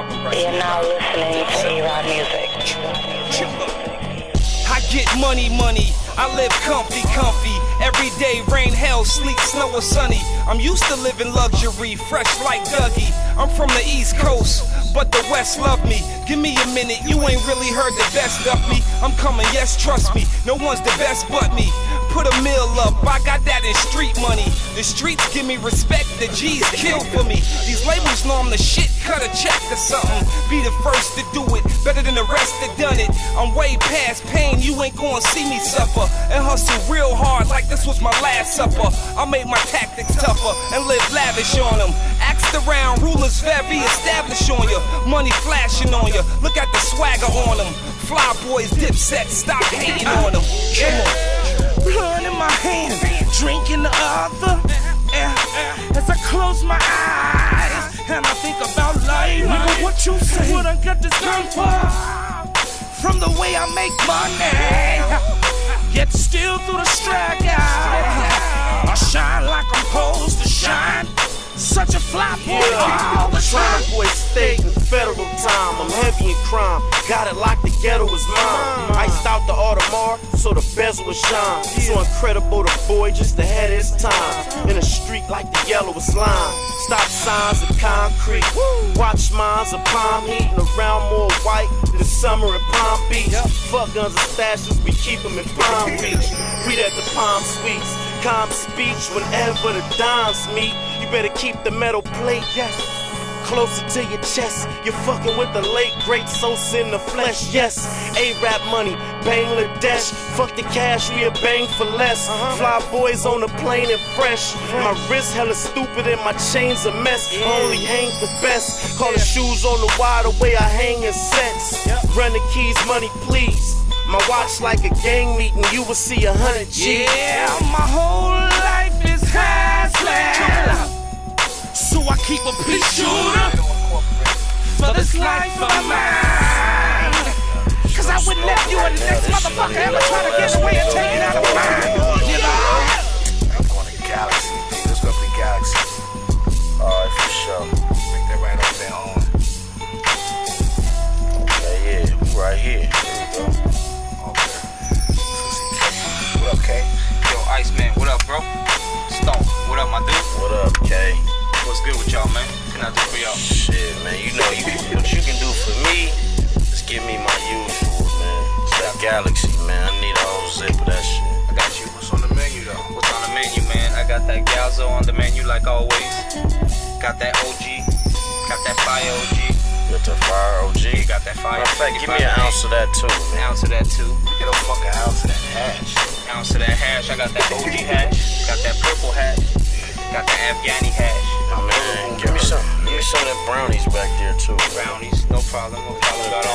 problem right You're now listening to A-Rod Music. I get money, money. I live comfy, comfy. Every day, rain, hell, sleet, snow, or sunny. I'm used to living luxury, fresh like Dougie. I'm from the East Coast, but the West love me. Give me a minute, you ain't really heard the best of me. I'm coming, yes, trust me. No one's the best but me. Put a mill up, I got that in street money. The streets give me respect, the G's kill for me. These labels know I'm the shit, cut a check or something. Be the first to do it, better than the rest that done it. I'm way past pain, you ain't gonna see me suffer. And hustle real hard like this was my last supper. I made my tactics tougher and live lavish on them. Axed around, rulers very established on you. Money flashing on you, look at the swagger on them. Fly boys, dipset, stop hating on them. Come on. My hand, drink in the other. As I close my eyes and I think about life. Nigga, what you say? What I got this gun for? From the way I make money. Yet still through the struggle. I shine like I'm supposed to shine. Such a fly boy all the time. In crime. Got it locked, the ghetto is mine. Iced out the Audemars, so the bezel will shine. So incredible, the boy just ahead of his time. In a street like the yellow is lime. Stop signs of concrete. Watch mines of palm heating around more white than the summer in Palm Beach. Fuck guns and stashes, we keep them in Palm Beach. We at the Palm Suites. Calm speech whenever the dimes meet. You better keep the metal plate, yes. Closer to your chest. You're fucking with the late great Sosa in the flesh, yes. A-rap money, Bangladesh. Fuck the cash, we a bang for less. Uh-huh. Fly boys on the plane and fresh. My wrist hella stupid and my chains a mess. Only hang for best. Call the shoes on the wide the way I hang in sets. Run the keys, money please. My watch like a gang meeting, you will see a hundred G's. Yeah, my whole life is hustling. So I keep a pea shooter this life of mine. Cause I wouldn't let you and the next motherfucker ever try to get away and take it out of mine. You know? I'm going to Galaxy. Let's go to the Galaxy. Alright, for sure. Make that right over there on. Yeah, yeah, we right here. There we go. Okay. K? Yo, Iceman, what up, bro? What's good with y'all, man? Can I do for y'all? Shit, man, you know you what you can do for me. Just give me my usual, man. It's that Galaxy, man. I need a whole zip of that shit. I got you. What's on the menu, though? What's on the menu, man? I got that Galzo on the menu, like always. Got that OG. Got that fire OG. Got the fire OG. You got that fire. Matter of fact, give me an ounce of that too, An man. ounce of that, too. Get a fucking ounce of that hash. Ounce of that hash. I got that OG hash. Got that purple hash. Got that Afghani hash. Man, give me some. Give me some of that brownies back there too. Brownies, no problem, no problem.